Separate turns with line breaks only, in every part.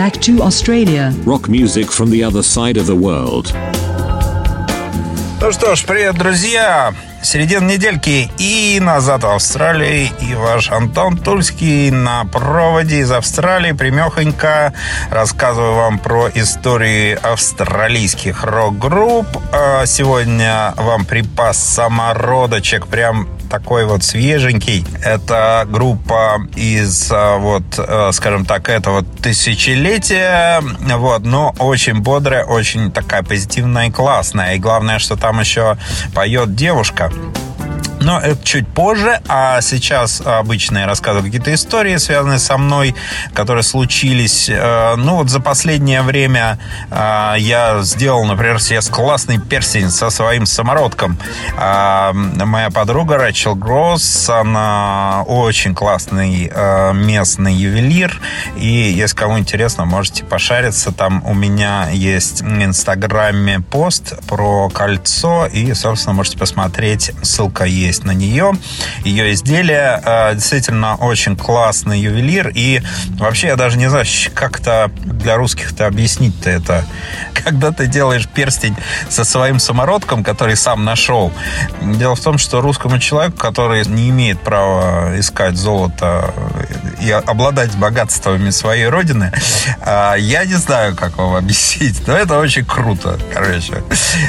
back to Australia.
Rock music from the other side of the world.
Ну что ж, привет, друзья! Середина недельки и назад в Австралии. И ваш Антон Тульский на проводе из Австралии. Примехонько рассказываю вам про истории австралийских рок-групп. А сегодня вам припас самородочек прям такой вот свеженький. Это группа из, а, вот, э, скажем так, этого тысячелетия, вот, но очень бодрая, очень такая позитивная и классная. И главное, что там еще поет девушка. Но это чуть позже, а сейчас обычно я рассказываю какие-то истории, связанные со мной, которые случились. Э, ну вот за последнее время э, я сделал, например, себе классный перстень со своим самородком. Э, моя подруга Рэчел Гросс, она очень классный местный ювелир, и если кому интересно, можете пошариться. Там у меня есть в Инстаграме пост про кольцо, и, собственно, можете посмотреть, ссылка есть есть на нее. Ее изделие э, действительно очень классный ювелир. И вообще я даже не знаю, как-то для русских-то объяснить-то это. Когда ты делаешь перстень со своим самородком, который сам нашел. Дело в том, что русскому человеку, который не имеет права искать золото и обладать богатствами своей родины, э, я не знаю, как вам объяснить. Но это очень круто, короче.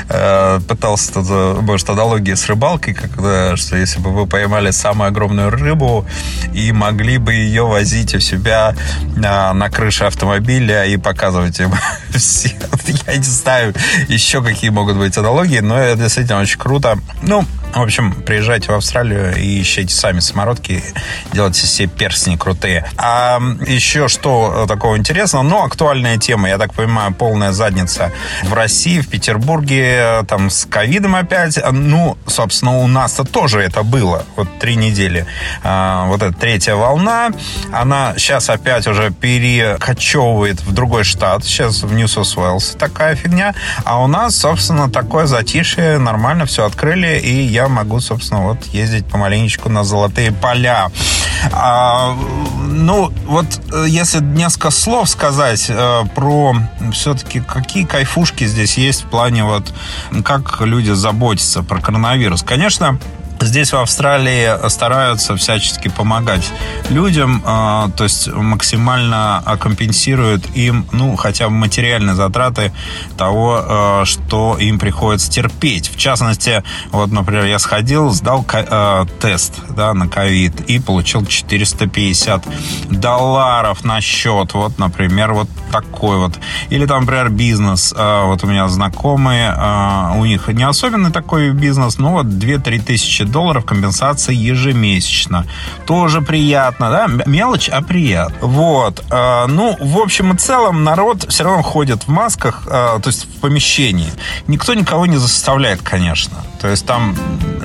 Э, пытался тут, может, аналогии с рыбалкой, когда что если бы вы поймали самую огромную рыбу и могли бы ее возить у себя на, на крыше автомобиля и показывать им все. Я не знаю еще какие могут быть аналогии, но это действительно очень круто. Ну, в общем, приезжайте в Австралию и ищите сами самородки, делайте все перстни крутые. А еще что такого интересного? Ну, актуальная тема, я так понимаю, полная задница в России, в Петербурге, там с ковидом опять. Ну, собственно, у нас-то тоже это было. Вот три недели. А, вот эта третья волна, она сейчас опять уже перекочевывает в другой штат. Сейчас в New South Wales такая фигня. А у нас, собственно, такое затишье, нормально все открыли, и я я могу, собственно, вот ездить помаленечку на золотые поля. А, ну, вот э, если несколько слов сказать э, про все-таки какие кайфушки здесь есть в плане вот как люди заботятся про коронавирус. Конечно, Здесь в Австралии стараются всячески помогать людям, а, то есть максимально компенсируют им, ну, хотя бы материальные затраты того, а, что им приходится терпеть. В частности, вот, например, я сходил, сдал а, тест да, на ковид и получил 450 долларов на счет. Вот, например, вот такой вот. Или там, например, бизнес. Вот у меня знакомые, у них не особенный такой бизнес, но вот 2-3 тысячи долларов компенсации ежемесячно. Тоже приятно, да? Мелочь, а приятно. Вот. А, ну, в общем и целом, народ все равно ходит в масках, а, то есть в помещении. Никто никого не заставляет, конечно. То есть там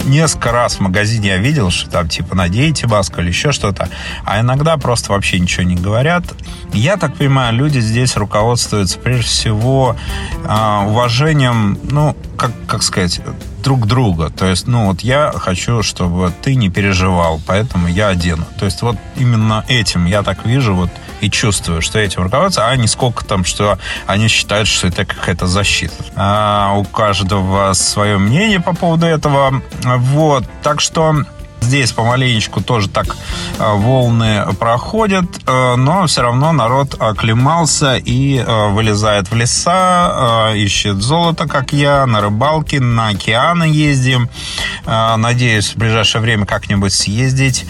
несколько раз в магазине я видел, что там типа надеете маску или еще что-то, а иногда просто вообще ничего не говорят. Я так понимаю, люди здесь руководствуются прежде всего э, уважением, ну, как, как сказать, друг друга. То есть, ну вот я хочу, чтобы ты не переживал, поэтому я одену. То есть вот именно этим я так вижу вот и чувствую, что этим руководствуются, а не сколько там, что они считают, что это какая-то защита. А у каждого свое мнение по поводу этого. Вот, так что Здесь помаленечку тоже так э, волны проходят, э, но все равно народ оклемался и э, вылезает в леса, ищет золото, как я, на рыбалке, на океаны ездим. Надеюсь, в ближайшее время как-нибудь съездить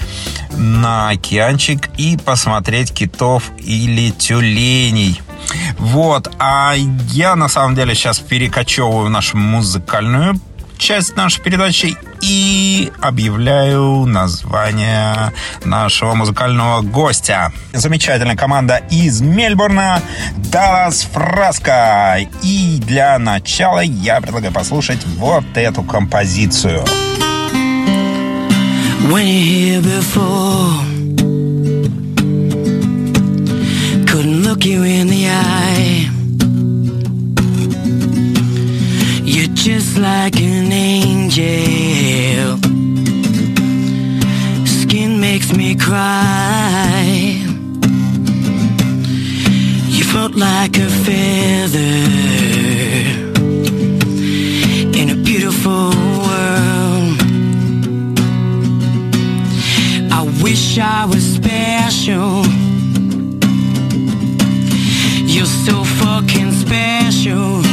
на океанчик и посмотреть китов или тюленей. Вот, а я на самом деле сейчас перекочевываю в нашу музыкальную часть нашей передачи и объявляю название нашего музыкального гостя. Замечательная команда из Мельбурна Даллас Фраско. И для начала я предлагаю послушать вот эту композицию. When you're here before Couldn't look you in the eye just like an angel. Skin makes me cry. You felt
like a feather in a beautiful world. I wish I was special. You're so fucking special.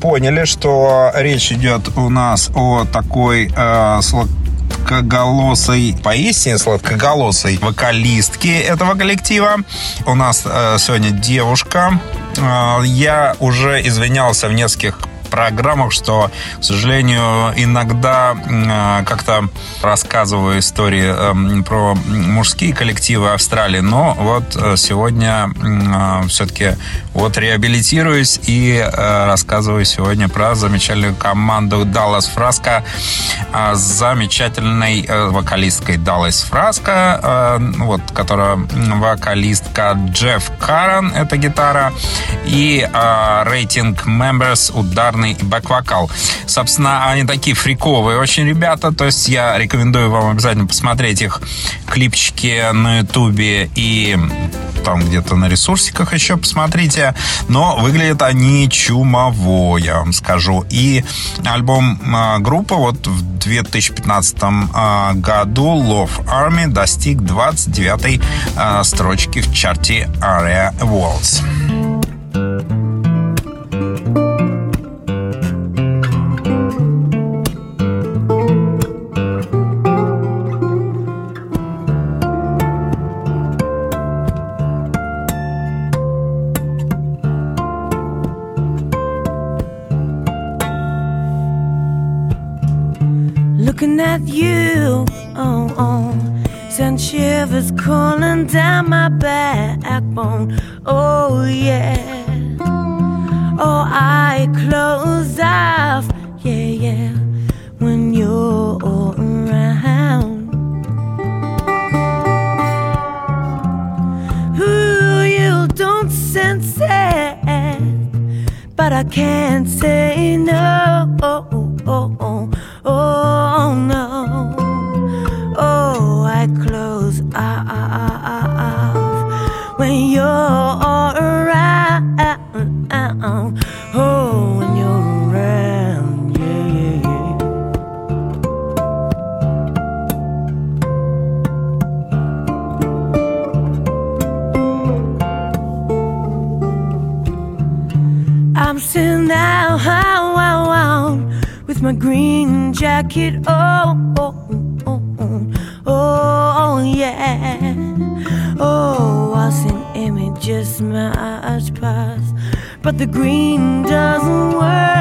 Поняли, что речь идет у нас о такой э, сладкоголосой, поистине сладкоголосой вокалистке этого коллектива. У нас э, сегодня девушка. Э, я уже извинялся в нескольких программах, что, к сожалению, иногда э, как-то рассказываю истории э, про мужские коллективы Австралии, но вот э, сегодня э, все-таки вот реабилитируюсь и э, рассказываю сегодня про замечательную команду Dallas Фраско э, с замечательной э, вокалисткой Dallas Фраско, э, вот, которая вокалистка Джефф Карен, это гитара, и э, рейтинг Members ударный и бэк-вокал. Собственно, они такие фриковые очень ребята, то есть я рекомендую вам обязательно посмотреть их клипчики на ютубе и там где-то на ресурсиках еще посмотрите. Но выглядят они чумово, я вам скажу. И альбом э, группы вот в 2015 э, году Love Army достиг 29 э, строчки в чарте Area Awards.
looking at you. Oh, oh. Send shivers crawling down my backbone. Oh, yeah. Oh, I close off. Yeah, yeah. When you're around. Ooh, you don't sense it. But I can't say no. Green jacket. Oh, oh, oh, oh, yeah. Oh, I seen images much past, but the green doesn't work.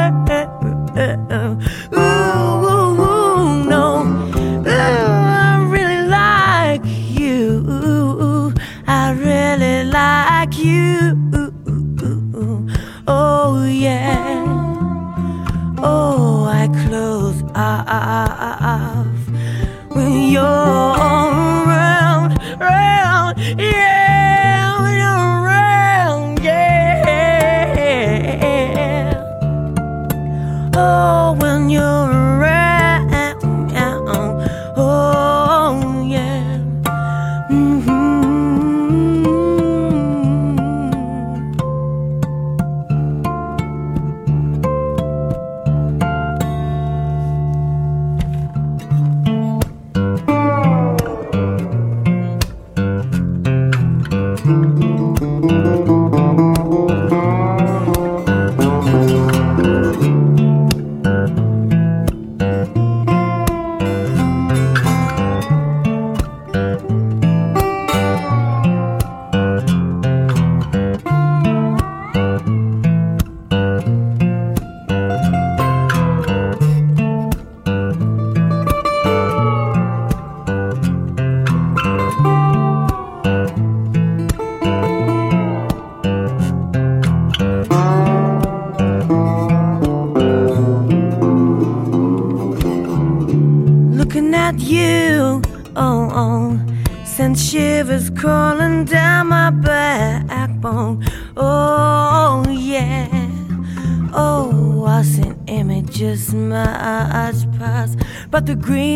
The green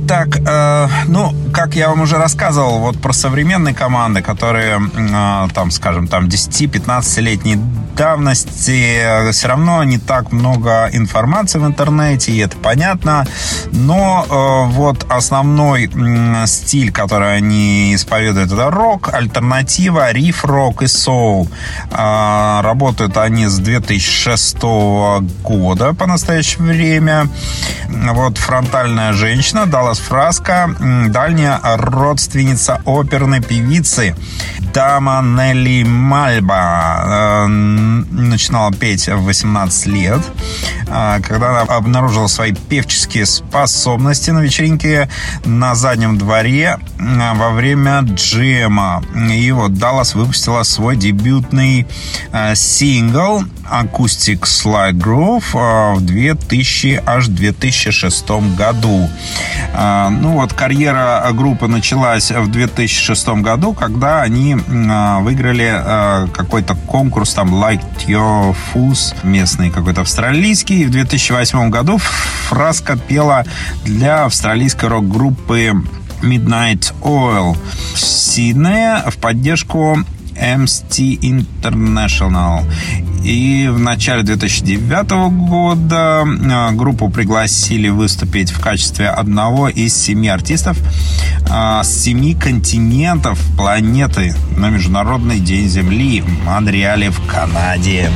Итак, э, ну, как я вам уже рассказывал, вот про современные команды, которые, э, там, скажем, там 10-15-летней давности, все равно не так много информации в интернете, и это понятно. Но э, вот основной стиль, который они исповедуют, это рок, альтернатива, риф-рок и соул. А, Работают они с 2006 года по настоящее время. Вот фронтальная женщина Даллас Фраско, м, дальняя родственница оперной певицы дама Нелли Мальба э, начинала петь в 18 лет, когда она обнаружила свои певческие способности на вечеринке на заднем дворе э, во время джема. И вот Даллас выпустила свой дебютный сингл Acoustic Slide Groove в 2000 аж 2006 году. Ну вот карьера группы началась в 2006 году, когда они выиграли какой-то конкурс там Like Your Fuzz, местный какой-то австралийский. В 2008 году Фраска пела для австралийской рок-группы Midnight Oil в Сиднее в поддержку MST International. И в начале 2009 года а, группу пригласили выступить в качестве одного из семи артистов а, с семи континентов планеты на Международный день Земли в Монреале в Канаде.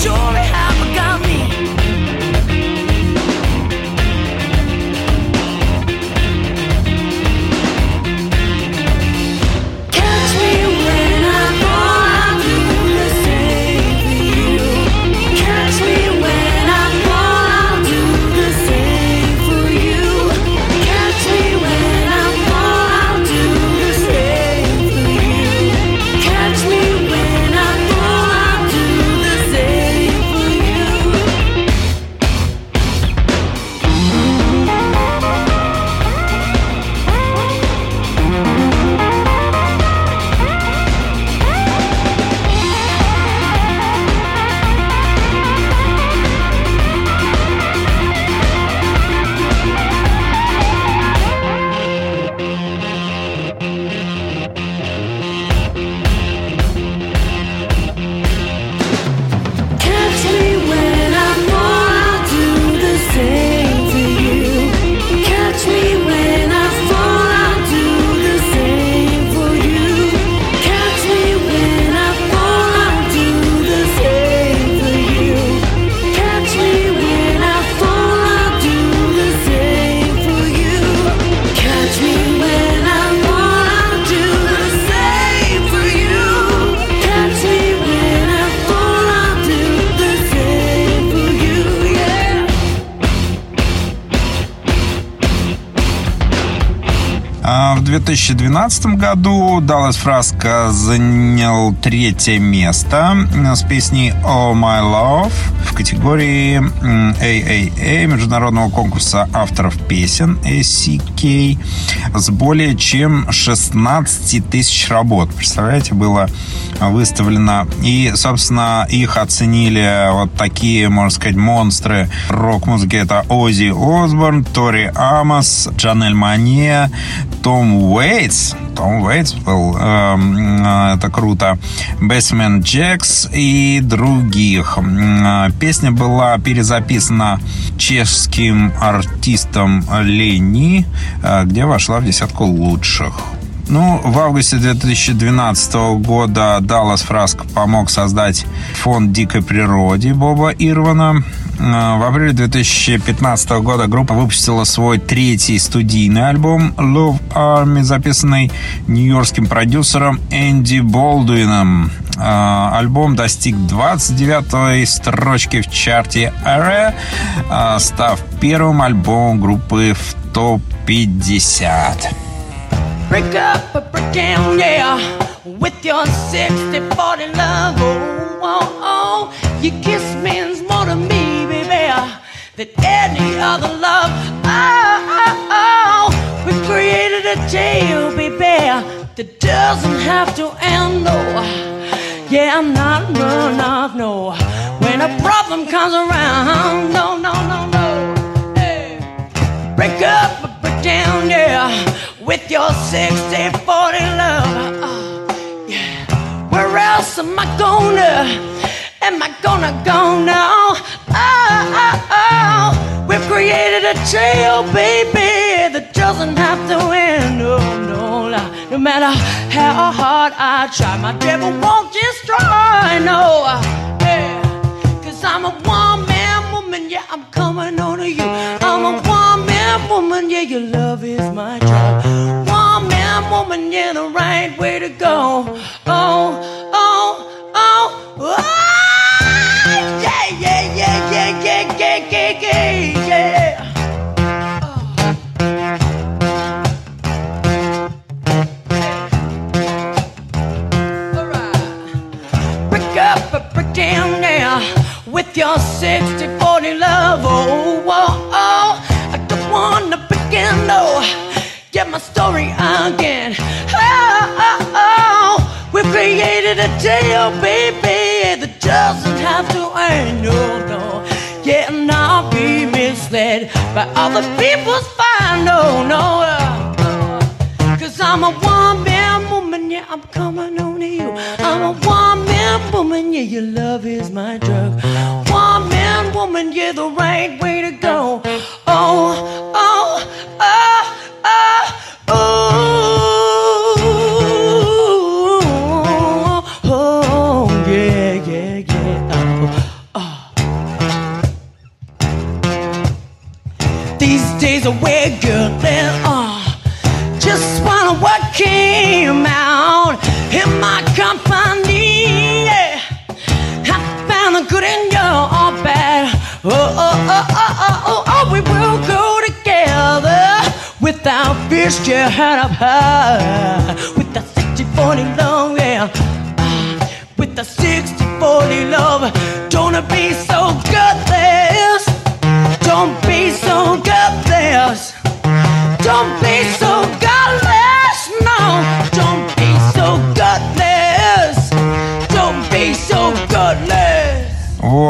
В 2012 году Даллас Фраско занял третье место с песней «Oh My Love» в категории AAA Международного конкурса авторов песен ACK с более чем 16 тысяч работ. Представляете, было выставлено. И, собственно, их оценили вот такие, можно сказать, монстры рок-музыки. Это Ози Осборн, Тори Амос, Джанель Мане, том Уэйтс. Том Уэйтс был, э, это круто. Бэсмен Джекс и других. Песня была перезаписана чешским артистом Лени, э, где вошла в десятку лучших. Ну, в августе 2012 года Даллас Фраск помог создать фонд дикой природе Боба Ирвана.
В апреле 2015 года группа выпустила свой третий студийный альбом Love Army, записанный нью-йоркским продюсером Энди Болдуином. Альбом достиг 29-й строчки в чарте ARA, став первым альбомом группы в 150. Break up a break down, yeah, with your 60, 40 love. Oh, oh, oh. Your kiss means more to me, baby, than any other love. Oh, oh, oh. We created a jail, baby, that doesn't have to end, no. Yeah, I'm not run off, no. When a problem comes around, no, no, no, no. Break up or break down, yeah with your 60 40 love. Uh, yeah. Where else am I gonna? Am I gonna go now? Oh, oh, oh. We've created a trail, baby, that doesn't have to end. No, no, no, no matter how hard I try, my devil won't destroy. No, yeah. Cause I'm a one man woman, yeah, I'm coming on to you. I'm a one man woman, yeah, your love is my job woman, yeah, the right way to go. Oh, created a baby, that doesn't have to end. No, no. Yeah, and not be misled by other people's fine. No, no. Uh, Cause I'm a one man woman, yeah, I'm coming on to you. I'm a one man woman, yeah, your love is my drug. One man woman, yeah, the right way to go. Oh, oh, days away, girl, then uh, just wanna what came out in my company. Yeah. I found the good in you or bad. Oh, oh, oh, oh, oh, oh, oh, we will go together without fear, head up high. With the 60 40 love, yeah. Uh, with the 60 40 love, don't be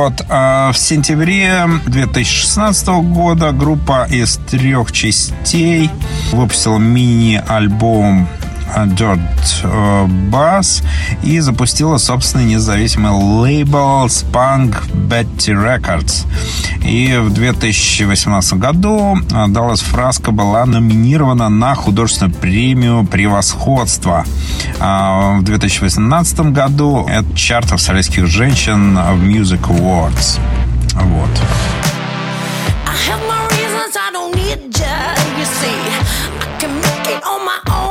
Вот, а в сентябре 2016 года группа из трех частей выпустила мини-альбом Dirt э, Bass и запустила собственный независимый лейбл Spunk Betty Records. И в 2018 году Dallas Фраско была номинирована на художественную премию «Превосходство». А в 2018 году это чарт австралийских женщин в Music Awards. Вот. I have my reasons, I don't need you, you see. I can make it on my feel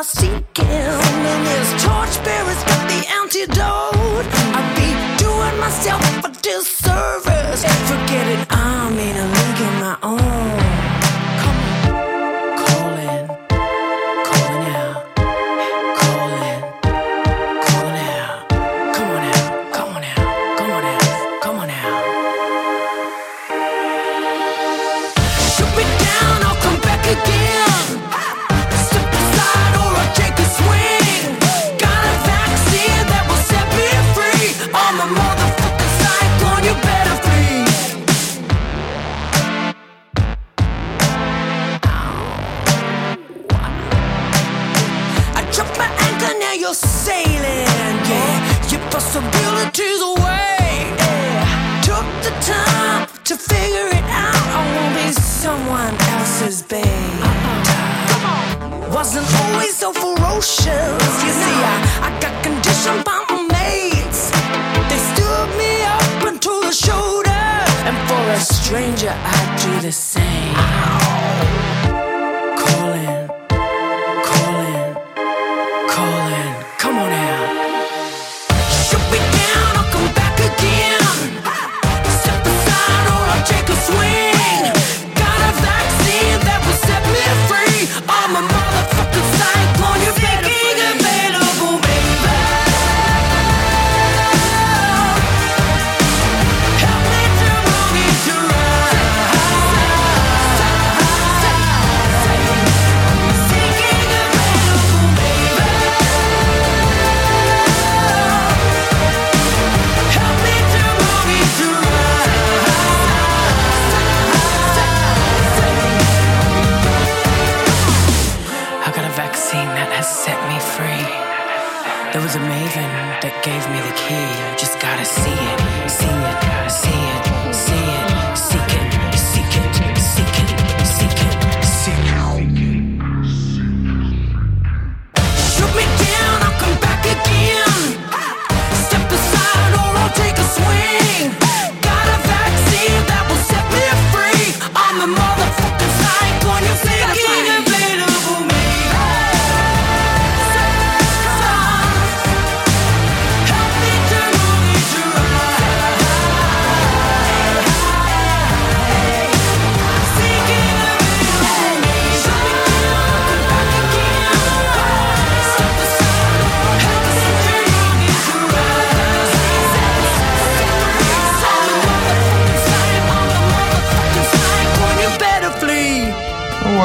I seek him and his torch bearers got the antidote.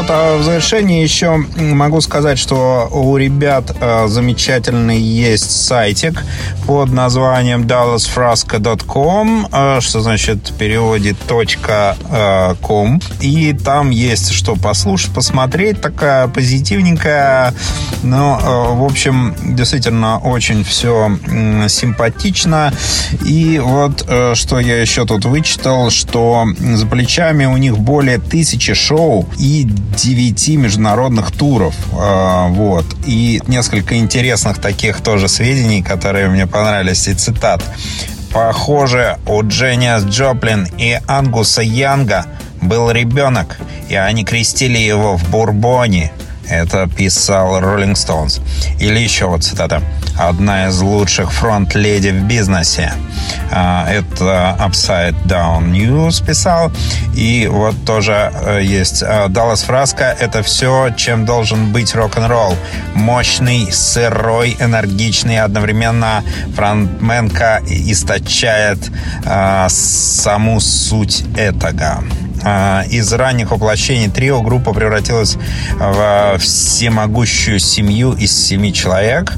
Вот, а в завершении еще могу сказать, что у ребят э, замечательный есть сайтик под названием dallasfrasco.com, э, что значит в переводе .com. И там есть что послушать, посмотреть, такая позитивненькая. Ну, э, в общем, действительно очень все симпатично. И вот э, что я еще тут вычитал, что за плечами у них более тысячи шоу и 9 международных туров. Вот. И несколько интересных таких тоже сведений, которые мне понравились, и цитат. Похоже, у Дженниас Джоплин и Ангуса Янга был ребенок, и они крестили его в Бурбоне. Это писал Rolling Stones. Или еще вот цитата. Одна из лучших фронт-леди в бизнесе. А, Это Upside Down News писал. И вот тоже э, есть э, Даллас Фраско. Это все, чем должен быть рок-н-ролл. Мощный, сырой, энергичный. Одновременно фронтменка источает э, саму суть этого. А, Из ранних воплощений трио группа превратилась в всемогущую семью из семи человек.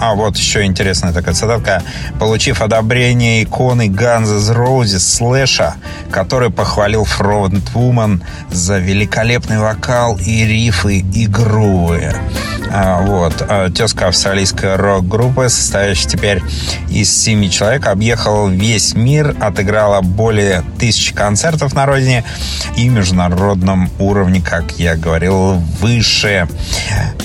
А вот еще интересная такая цитатка. Получив одобрение иконы Guns Roses Слэша, который похвалил фронтвумен за великолепный вокал и рифы и грувы. А, Вот. А, Тезка австралийской рок-группы, состоящая теперь из семи человек, объехала весь мир, отыграла более тысячи концертов на родине и международном уровне, как я говорил, выше.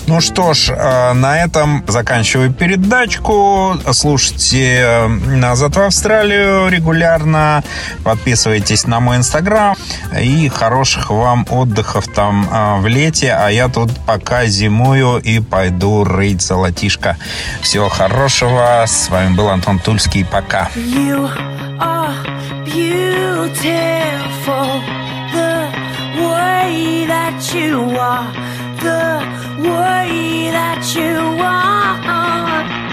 Ну что ж, э, на этом заканчиваю передачку. Слушайте «Назад в Австралию» регулярно. Подписывайтесь на мой инстаграм. И хороших вам отдыхов там э, в лете. А я тут пока зимую и пойду рыть золотишко. Всего хорошего. С вами был Антон Тульский. Пока.
You are beautiful the way that you are, the way that you are.